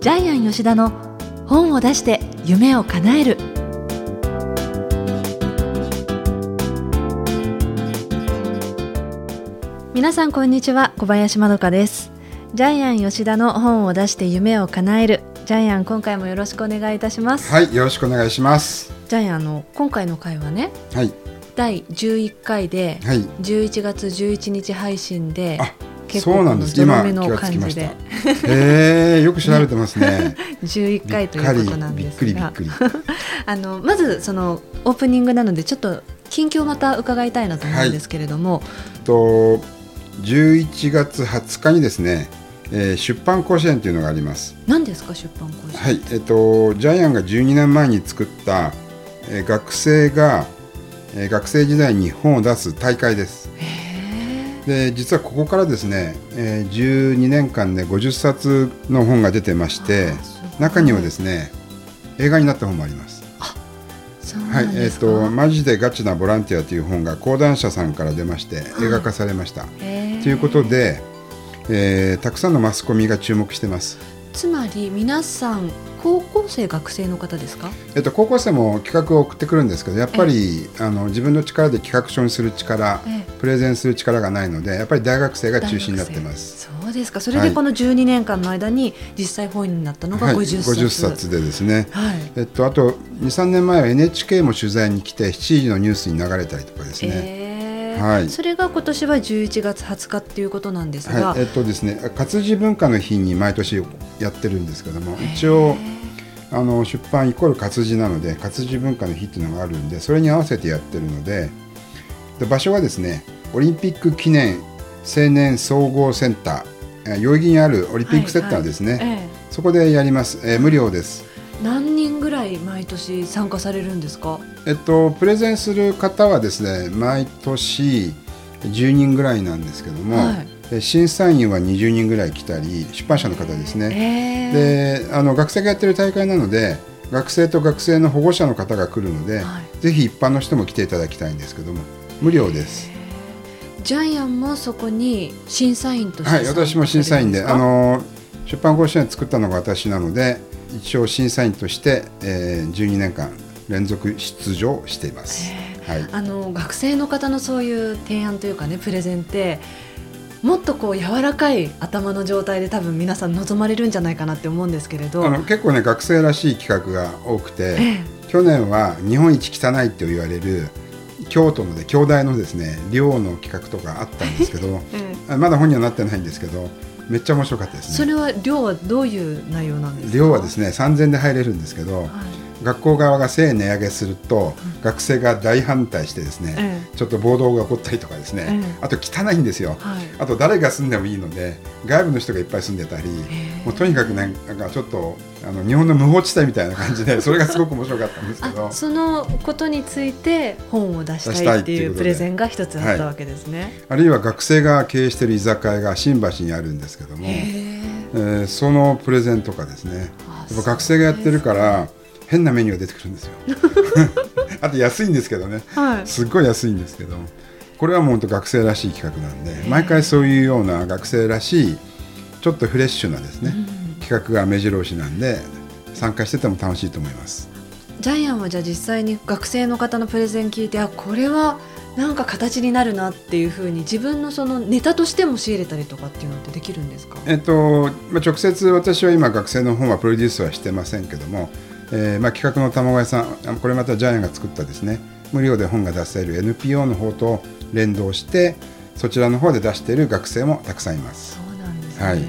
ジャイアン吉田の本を出して夢を叶える。皆さんこんにちは小林まどかです。ジャイアン吉田の本を出して夢を叶える。ジャイアン今回もよろしくお願いいたします。はいよろしくお願いします。ジャイアンあの今回の回はねはい。第11回ではい。11月11日配信であ結構そうなんです。ゾロ目の感じで。へえよく調べてますね。11回ということなんですが。あのまずそのオープニングなのでちょっと近況また伺いたいなと思うんですけれども、と11月20日にですね、えー出版甲子園というのがあります。何ですか出版講師、はい。えっ、とジャイアンが12年前に作った、えー学生が、えー学生時代に本を出す大会ですで実はここからですね、えー12年間で50冊の本が出てまして中にはですね映画になった本もあります。はいえーと「マジでガチなボランティア」という本が講談社さんから出まして映画化されました。ということで、えーたくさんのマスコミが注目してます。つまり皆さん高校生学生の方ですか？えっと、高校生も企画を送ってくるんですけどやっぱりあの自分の力で企画書にする力えプレゼンする力がないのでやっぱり大学生が中心になってます。そうですか。それでこの12年間の間に実際本になったのがはい、50冊、50冊でですね、はい。えっと、あと23年前は NHK も取材に来て7時のニュースに流れたりとかですね、えーはい。それが今年は11月20日っていうことなんですが、はい。えっとですね活字文化の日に毎年やってるんですけども一応あの出版イコール活字なので活字文化の日っていうのがあるんでそれに合わせてやってるのでで場所はですねオリンピック記念青年総合センターえー代々木にあるオリンピックセンターですね、ええそこでやります、えー無料ですぐらい毎年参加されるんですか？えっとプレゼンする方はですね毎年10人ぐらいなんですけども、はい。で審査員は20人ぐらい来たり出版社の方ですね、えー。であの学生がやってる大会なので学生と学生の保護者の方が来るので、はい。ぜひ一般の人も来ていただきたいんですけども無料です。ジャイアンもそこに審査員としてはい、私も審査員で、あの出版甲子園作ったのが私なので、一応審査員として、えー、12年間連続出場しています。はい。あの学生の方のそういう提案というかねプレゼンってもっとこう柔らかい頭の状態で多分皆さん望まれるんじゃないかなって思うんですけれど。あの結構ね学生らしい企画が多くて、え去年は日本一汚いと言われる京都ので京大のですね寮の企画とかあったんですけど まだ本にはなってないんですけどめっちゃ面白かったですね。それは量はどういう内容なんですか？寮はですね3000で入れるんですけど、はい学校側が1000円値上げすると、学生が大反対してですね、えちょっと暴動が起こったりとかですね、ええ。あと汚いんですよ、はい。あと誰が住んでもいいので外部の人がいっぱい住んでたり、えもうとにかくねなんかちょっとあの日本の無法地帯みたいな感じで それがすごく面白かったんですけど。あそのことについて本を出したたいいっていうプレゼンが一つあったわけですね。あるいは学生が経営している居酒屋が新橋にあるんですけども、へえ。ーそのプレゼンとかですね。あやっぱ学生がやってるから変なメニューが出てくるんですよ。あと安いんですけどね。ーはい。すっごい安いんですけどこれはもう本当学生らしい企画なんで毎回そういうような学生らしいちょっとフレッシュなですね、企画が目白押しなんで参加してても楽しいと思います。ジャイアンはじゃあ実際に学生の方のプレゼン聞いてあこれはなんか形になるなっていうふうに自分のそのネタとしても仕入れたりとかっていうのってできるんですか？えっとまあ、直接私は今学生の本はプロデュースはしてませんけども、えーまあ、企画の卵屋さんあこれまたジャイアンが作ったですね。無料で本が出せる NPO の方と連動してそちらの方で出している学生もたくさんいます。そうなんですね、はい。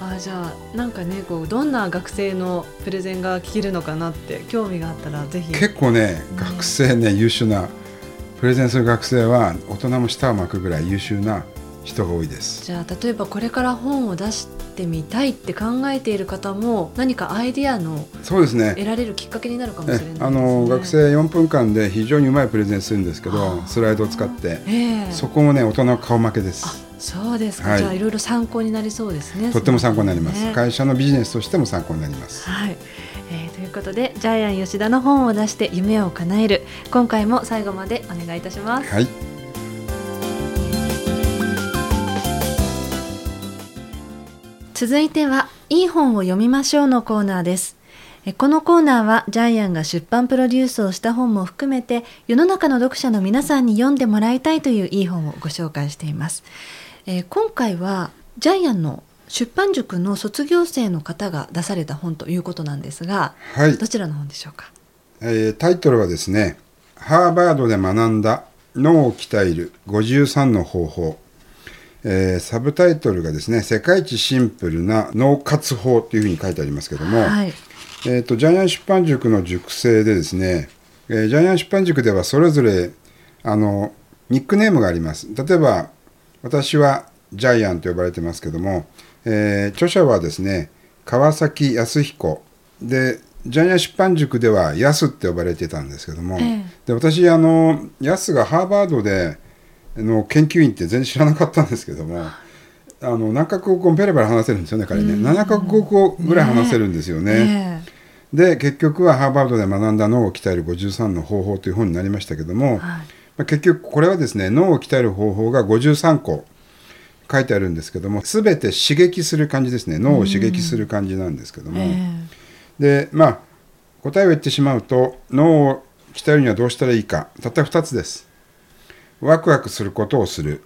あじゃあなんかねこうどんな学生のプレゼンが聞けるのかなって興味があったらぜひ。結構ねうん。学生ね優秀なプレゼンする学生は大人も舌を巻くぐらい優秀な人が多いです。じゃあ例えばこれから本を出してみたいって考えている方も何かアイディアのそうですね。得られるきっかけになるかもしれないですね。えあの学生4分間で非常にうまいプレゼンするんですけあどー。スライドを使って。ええ。そこもね大人の顔負けです。あそうですか、はい。じゃあいろいろ参考になりそうですね。とっても参考になります、ね。会社のビジネスとしても参考になります。はい、えーということでジャイアン吉田の本を出して夢を叶える。今回も最後までお願いいたします。はい続続いてはいい本を読みましょうのコーナーです。えこのコーナーはジャイアンが出版プロデュースをした本も含めて世の中の読者の皆さんに読んでもらいたいといういい本をご紹介しています、えー今回はジャイアンの出版塾の卒業生の方が出された本ということなんですがはい、どちらの本でしょうか？えータイトルはですね「ハーバードで学んだ脳を鍛える53の方法」えーサブタイトルがですね「世界一シンプルな脳活法」というふうに書いてありますけども、はい。えー、とジャイアン出版塾の塾生でですね、えージャイアン出版塾ではそれぞれあのニックネームがあります。例えば私はジャイアンと呼ばれてますけども、えー著者はですね川崎康彦。でジャイアン出版塾ではヤスって呼ばれてたんですけども、ええ。で私あのヤスがハーバードでの研究員って全然知らなかったんですけどもあの何カ国語もペラペラ話せるんですよね彼ね。7カ国語ぐらい話せるんですよね。え。で結局はハーバードで学んだ脳を鍛える53の方法という本になりましたけども、えはい。まあ、結局これはですね脳を鍛える方法が53個書いてあるんですけども全て刺激する感じですね。脳を刺激する感じなんですけども、えでまあ答えを言ってしまうと脳を鍛えるにはどうしたらいいか。たった2つですワクワクすることをする。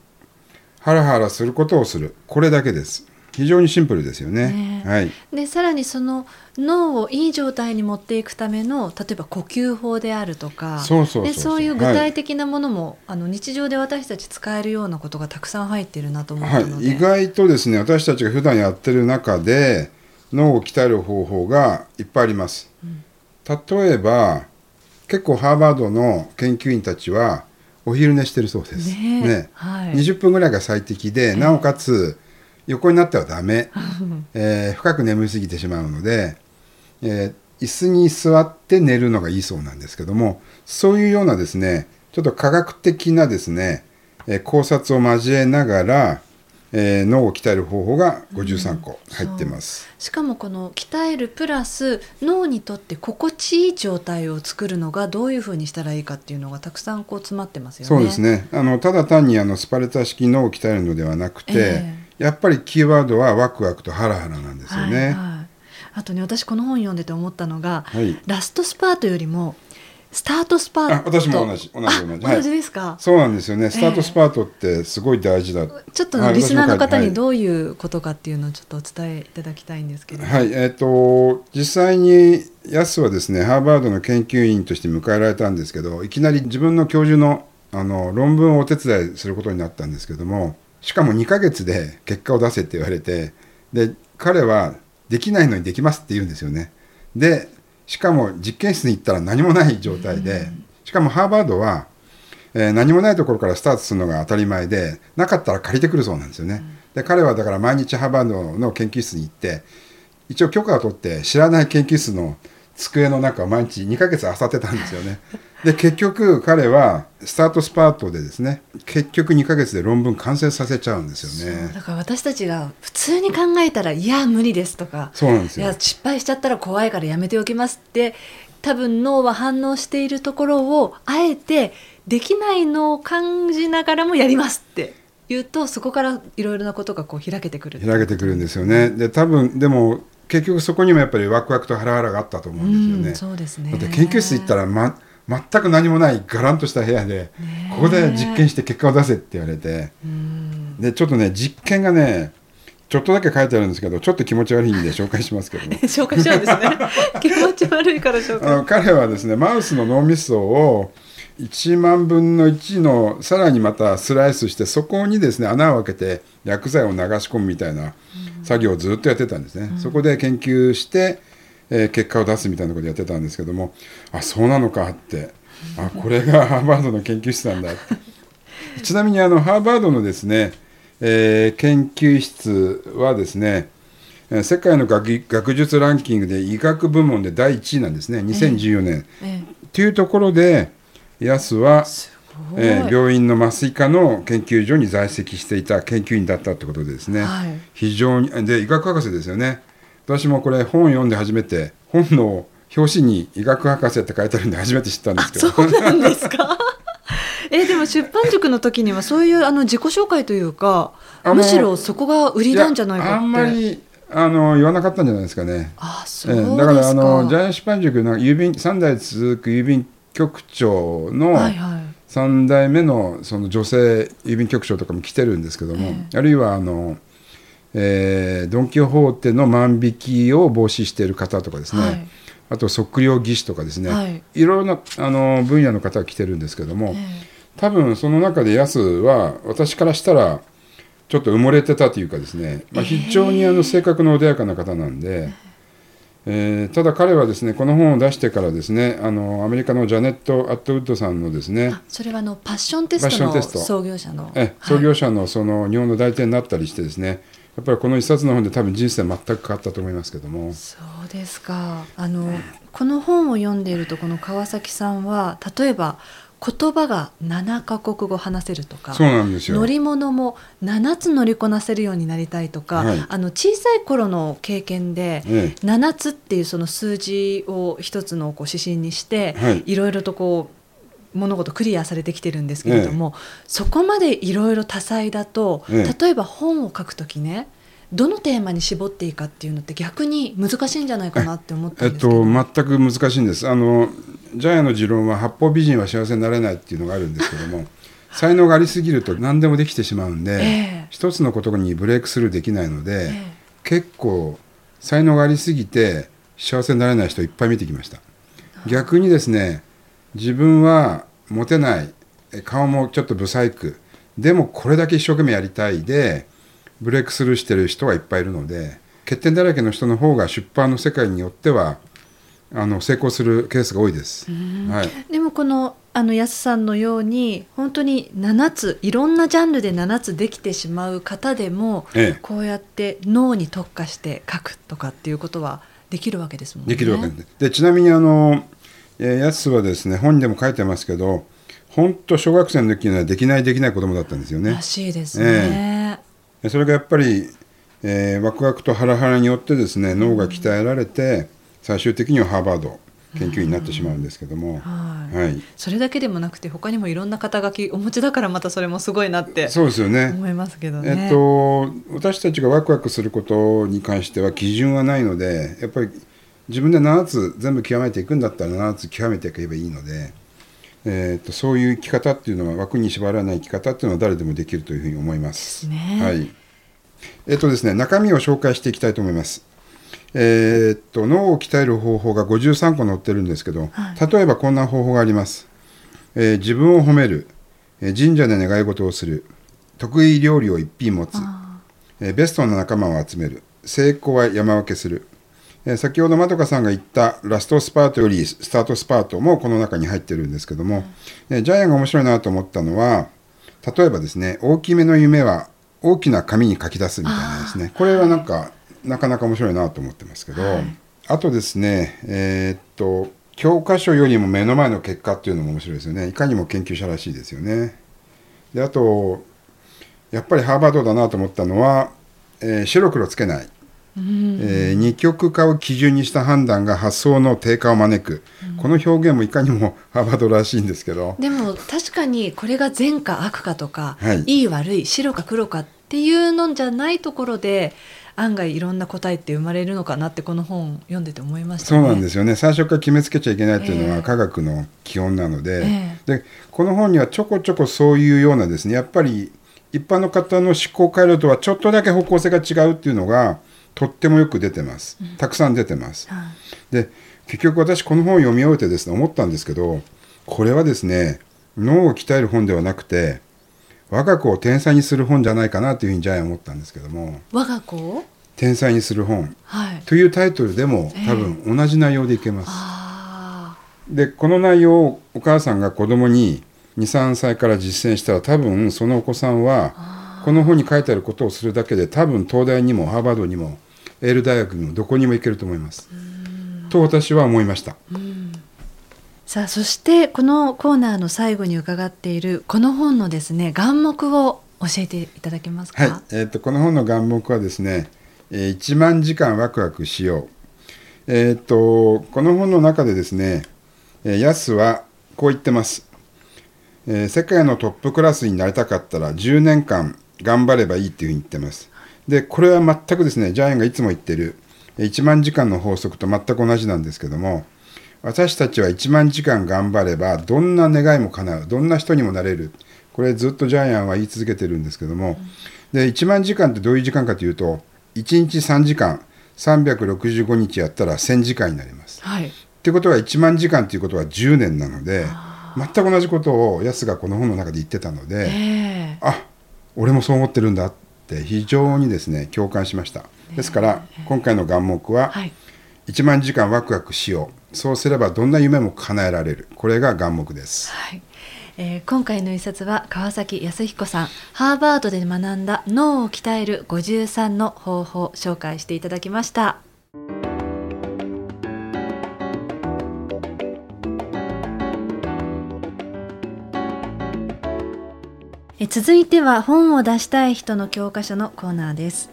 ハラハラすることをする。これだけです。非常にシンプルですよね。ね。えはい。えでさらにその脳をいい状態に持っていくための例えば呼吸法であるとかそうそうそうそう。でそういう具体的なものも、あの日常で私たち使えるようなことがたくさん入っているなと思ったので、はい、意外とですね私たちが普段やってる中で脳を鍛える方法がいっぱいあります、例えば結構ハーバードの研究員たちはお昼寝してるそうです。ねえはい。20分ぐらいが最適で、なおかつ横になってはダメ、えー深く眠りすぎてしまうので、えー椅子に座って寝るのがいいそうなんですけどもそういうようなですねちょっと科学的なですね、えー考察を交えながら、えー脳を鍛える方法が53個入ってます。しかもこの鍛えるプラス脳にとって心地いい状態を作るのがどういうふうにしたらいいかっていうのがたくさんこう詰まってますよね。そうですねあのただ単にあのスパルタ式脳を鍛えるのではなくて、えやっぱりキーワードはワクワクとハラハラなんですよね。はいはいあとね私この本読んでて思ったのが、はいラストスパートよりもスタートスパート。あ私も同じ同じあ同じはい。同じですか、そうなんですよね。スタートスパートってすごい大事だ。ちょっとはいリスナーの方はい。にどういうことかっていうのをちょっとお伝えいただきたいんですけれども、はい、えっ、と実際にヤスはですねハーバードの研究員として迎えられたんですけどいきなり自分の教授のあの論文をお手伝いすることになったんですけどもしかも2ヶ月で結果を出せって言われてで彼はできないのにできますって言うんですよね。でしかも実験室に行ったら何もない状態でしかもハーバードはえー何もないところからスタートするのが当たり前でなかったら借りてくるそうなんですよね。で彼はだから毎日ハーバードの研究室に行って一応許可を取って知らない研究室の机の中を毎日2ヶ月漁ってたんですよね。で結局彼はスタートスパートでですね結局2ヶ月で論文完成させちゃうんですよね。だから私たちが普通に考えたらいや無理ですとかそうなんですよいや。失敗しちゃったら怖いからやめておきますって多分脳は反応しているところをあえてできないのを感じながらもやりますって言うとそこからいろいろなことがこう開けてくる開けてくるんですよね。で多分でも結局そこにもやっぱりワクワクとハラハラがあったと思うんですよね。そうですね。だって研究室行ったら、ま、全く何もないガランとした部屋で、ここで実験して結果を出せって言われて。うん。でちょっとね実験がねちょっとだけ書いてあるんですけどちょっと気持ち悪いんで紹介しますけども 紹介しちゃうんですね。気持ち悪いから紹あの介彼はですねマウスの脳みそを1万分の1のさらにまたスライスしてそこにですね穴を開けて薬剤を流し込むみたいな作業をずっとやってたんですね、そこで研究して、えー結果を出すみたいなことやってたんですけどもあそうなのかって。あこれがハーバードの研究室なんだ。っ てちなみにあのハーバードのですね、えー研究室はですねえー世界の学学術ランキングで医学部門で第1位なんですね。2014年。えというところでヤスはえ、ー病院の麻酔科の研究所に在籍していた研究員だったってことでですね、はい。非常にで医学博士ですよね。私もこれ本を読んで初めて本の表紙に医学博士って書いてあるんで初めて知ったんですけど。そうなんですか？えでも出版塾の時にはそういうあの自己紹介というかむしろそこが売りなんじゃないかって。やあんまりあの言わなかったんじゃないですかね。あそうですか、ええだからあのジャイアン出版塾の郵便3代続く郵便局長のはいはい3代目のその女性郵便局長とかも来てるんですけども、えあるいはあの、えードン・キホーテの万引きを防止している方とかですね、はい。あと測量技師とかですね、はい。いろいろなあの分野の方が来てるんですけども、え多分その中でヤスは私からしたらちょっと埋もれてたというかですね、まあ、非常にあの性格の穏やかな方なんで、えーただ彼はですねこの本を出してからですねあのアメリカのジャネット・アットウッドさんのですねあそれはあのパッションテストの創業者の。え創業者のその日本の代表になったりしてですねやっぱりこの一冊の本で多分人生全く変わったと思いますけども。そうですか。あのこの本を読んでいるとこの川崎さんは例えば言葉が7カ国語話せるとかそうなんですよ。乗り物も7つ乗りこなせるようになりたいとか、はい。あの小さい頃の経験で、え7つっていうその数字を一つのこう指針にして、はい。いろいろとこう物事クリアされてきてるんですけれども、そこまでいろいろ多彩だと、ええ。例えば本を書くときねどのテーマに絞っていいかっていうのって逆に難しいんじゃないかなって思ったえっんですけど、と全く難しいんです。あのジャイアの持論は八方美人は幸せになれないっていうのがあるんですけども才能がありすぎると何でもできてしまうんで、ええ。一つのことにブレイクスルーできないので、え結構才能がありすぎて幸せになれない人いっぱい見てきました。逆にですね自分はモテないえ顔もちょっとブサイクでもこれだけ一生懸命やりたいでブレイクスルーしてる人がいっぱいいるので欠点だらけの人の方が出版の世界によってはあの成功するケースが多いです、はい、えでもこのあの安さんのように本当に7ついろんなジャンルで7つできてしまう方でも、ええこうやって脳に特化して書くとかっていうことはできるわけですもんね。できるわけです。でちなみにあの、えーやつはですね本にでも書いてますけど本当小学生の時にはできないできない子供だったんですよねら。しいですね。でそれがやっぱり、えーワクワクとハラハラによってですね脳が鍛えられて最終的にはハーバード研究員になってしまうんですけども、はいはい、それだけでもなくて他にもいろんな肩書きお持ちだからまたそれもすごいなってそうですよね。思いますけどね。えっと、私たちがワクワクすることに関しては基準はないのでやっぱり自分で7つ全部極めていくんだったら7つ極めていけばいいので、えっとそういう生き方っていうのは枠に縛らない生き方っていうのは誰でもできるというふうに思います。ですねはいえっとですね、中身を紹介していきたいと思います。えーっと脳を鍛える方法が53個載ってるんですけど、はい。例えばこんな方法があります。えー自分を褒める、えー神社で願い事をする、得意料理を一品持つ、あえーベストな仲間を集める、成功は山分けする、えー先ほどまどかさんが言ったラストスパートよりスタートスパートもこの中に入ってるんですけども、えージャイアンが面白いなと思ったのは例えばですね大きめの夢は大きな紙に書き出すみたいなですね。これはなんかなかなか面白いなと思ってますけど、はい。あとですねえーっと教科書よりも目の前の結果っていうのも面白いですよね。いかにも研究者らしいですよね。であとやっぱりハーバードだなと思ったのは、えー白黒つけない、うん。えー二極化を基準にした判断が発想の低下を招く、この表現もいかにも ハーバードらしいんですけど。でも確かにこれが善か悪かとか、はい。いい悪い白か黒かっていうのじゃないところで案外いろんな答えって生まれるのかなってこの本読んでて思いましたね。そうなんですよね。最初から決めつけちゃいけないっていうのええ。は科学の基本なので,、えでこの本にはちょこちょこそういうようなですねやっぱり一般の方の思考回路とはちょっとだけ方向性が違うっていうのがとってもよく出てます。たくさん出てます。はい。で結局私この本を読み終えてですね思ったんですけどこれはですね脳を鍛える本ではなくて我が子を天才にする本じゃないかなというふうにジャイアン思ったんですけども我が子を？天才にする本はい。というタイトルでもええ多分同じ内容でいけます。あでこの内容をお母さんが子供に23歳から実践したら多分そのお子さんはこの本に書いてあることをするだけで多分東大にもハーバードにもエール大学にもどこにも行けると思います。と私は思いました。さあそしてこのコーナーの最後に伺っているこの本のですね眼目を教えていただけますか？はい、えー、とこの本の眼目はですね、えー1万時間ワクワクしよう。えー、とこの本の中でですね、えーヤスはこう言ってます、えー世界のトップクラスになりたかったら10年間頑張ればいいっていうふうに言ってます。でこれは全くですねジャイアンがいつも言ってる1万時間の法則と全く同じなんですけども私たちは1万時間頑張ればどんな願いも叶うどんな人にもなれる。これずっとジャイアンは言い続けてるんですけども、で1万時間ってどういう時間かというと1日3時間365日やったら1000時間になります。はい。ってことは1万時間ということは10年なので全く同じことをヤスがこの本の中で言ってたので、ええ。あ俺もそう思ってるんだって非常にですね共感しました。ですから今回の願目ははい。1万時間ワクワクしようそうすればどんな夢も叶えられる。これが願目です。はい。えー今回の一冊は川崎康彦さんハーバードで学んだ脳を鍛える53の方法を紹介していただきました。え続いては本を出したい人の教科書のコーナーです。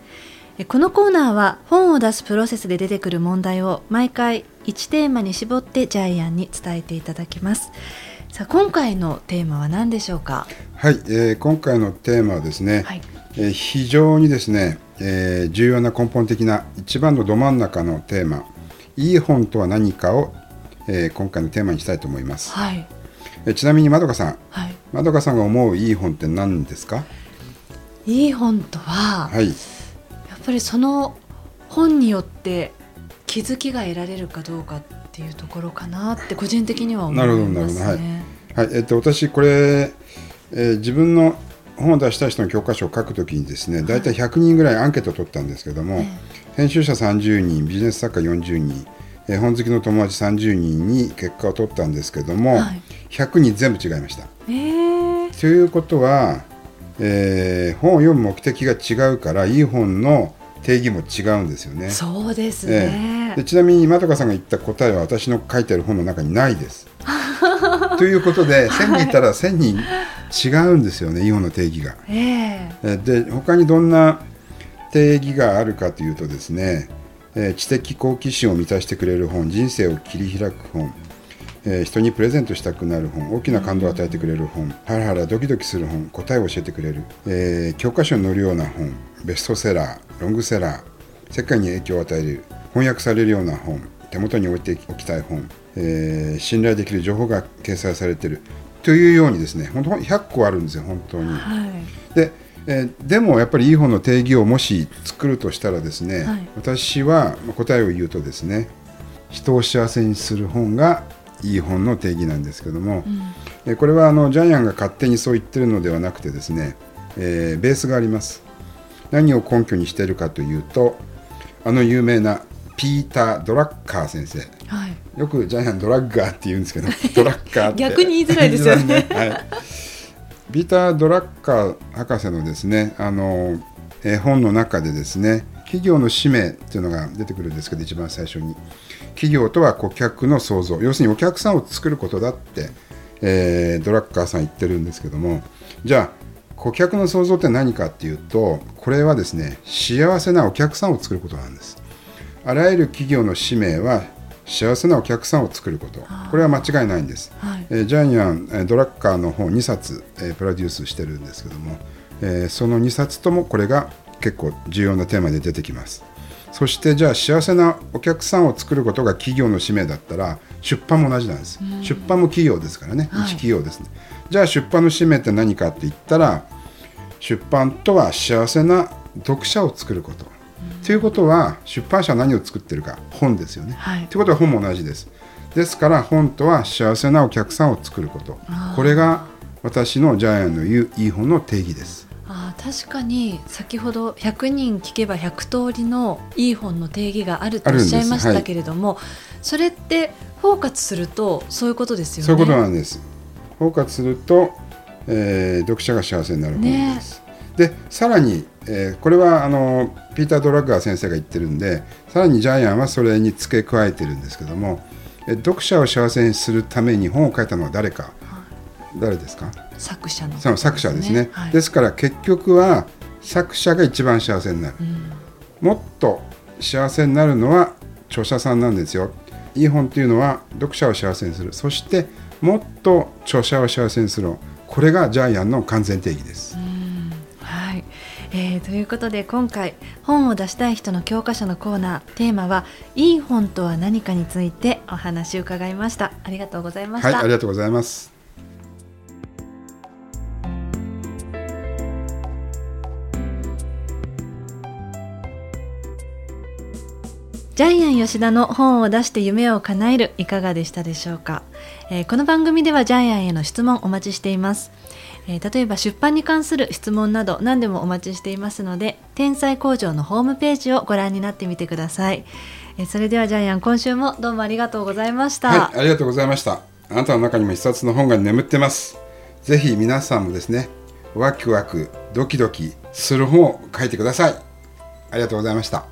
えこのコーナーは本を出すプロセスで出てくる問題を毎回1テーマに絞ってジャイアンに伝えていただきます。さあ今回のテーマは何でしょうか？はい、えー今回のテーマはですね、はい。えー非常にですね、えー重要な根本的な一番のど真ん中のテーマいい本とは何かを、えー今回のテーマにしたいと思います、はい。えーちなみにまどかさんはい。まどかさんが思ういい本って何ですか？いい本とは、はい。やっぱりその本によって気づきが得られるかどうかっていうところかなって個人的には思いなるほどますなるほどね。はいえっと、私これ、えー自分の本を出したい人の教科書を書くときにですね大体100人ぐらいアンケートを取ったんですけども、え編集者30人ビジネス作家40人、えー本好きの友達30人に結果を取ったんですけども、はい100人全部違いました。えーということは、えー本を読む目的が違うからいい本の定義も違うんですよね。そうですえねえ。でちなみにまどかさんが言った答えは私の書いてある本の中にないです。ということで1000人いたら1000人違うんですよね、いい本の定義が。えええで他にどんな定義があるかというとですね、えー知的好奇心を満たしてくれる本人生を切り開く本、えー人にプレゼントしたくなる本大きな感動を与えてくれる本ハラハラドキドキする本答えを教えてくれる、えー教科書に載るような本ベストセラーロングセラー世界に影響を与える翻訳されるような本手元に置いておきたい本、えー信頼できる情報が掲載されているというようにですね本当に100個あるんですよ本当に。はい。で,、えーでもやっぱりいい本の定義をもし作るとしたらですね、はい。私はまあ答えを言うとですね人を幸せにする本がいい本の定義なんですけども、えーこれはあのジャイアンが勝手にそう言ってるのではなくてですね、えーベースがあります。何を根拠にしているかというとあの有名なピーター・ドラッカー先生。はい。よくジャイアンドラッガーって言うんですけど ドラッカーって。逆に言いづらいですよね。言いづらいはい、ビーター・ドラッカー博士のですねあの、えー本の中でですね企業の使命っていうのが出てくるんですけど一番最初に。企業とは顧客の創造。要するにお客さんを作ることだって、えードラッカーさん言ってるんですけども。じゃあ顧客の創造って何かっていうとこれはですね幸せなお客さんを作ることなんです。あらゆる企業の使命は幸せなお客さんを作ること。これは間違いないんです、はい。えージャイアンえードラッカーの本2冊、えープロデュースしてるんですけども、えーその2冊ともこれが結構重要なテーマで出てきます。そしてじゃあ幸せなお客さんを作ることが企業の使命だったら出版も同じなんです。出版も企業ですからね、はい。一企業ですね。じゃあ出版の使命って何かって言ったら出版とは幸せな読者を作ること、ということは出版社は何を作ってるか本ですよね、はい。ということは本も同じです。ですから本とは幸せなお客さんを作ること。これが私のジャイアンの言ういい本の定義です。あー確かに先ほど100人聞けば100通りのいい本の定義があるとおっしゃいましたけれども、それってフォーカスするとそういうことですよね。そういうことなんです。包括すると、えー読者が幸せになる本です、でさらに、えーこれはあのピーター・ドラッガー先生が言ってるんでさらにジャイアンはそれに付け加えてるんですけども、えー読者を幸せにするために本を書いたのは誰か？誰ですか？作者の、その作者ですね。はい。ですから結局は作者が一番幸せになる。うん。もっと幸せになるのは著者さんなんですよ。いい本っていうのは読者を幸せにする。そしてもっと著者を幸せにするこれがジャイアンの完全定義です。うん。はい、えー、ということで今回本を出したい人の教科書のコーナーテーマはいい本とは何かについてお話を伺いました。ありがとうございました、はいありがとうございますジャイアン吉田の本を出して夢を叶えるいかがでしたでしょうか、えーこの番組ではジャイアンへの質問お待ちしています、えー例えば出版に関する質問など何でもお待ちしていますので天才工場のホームページをご覧になってみてください、えーそれではジャイアン今週もどうもありがとうございました、はいありがとうございました。あなたの中にも一冊の本が眠ってます。ぜひ皆さんもですねワクワクドキドキする本を書いてください。ありがとうございました。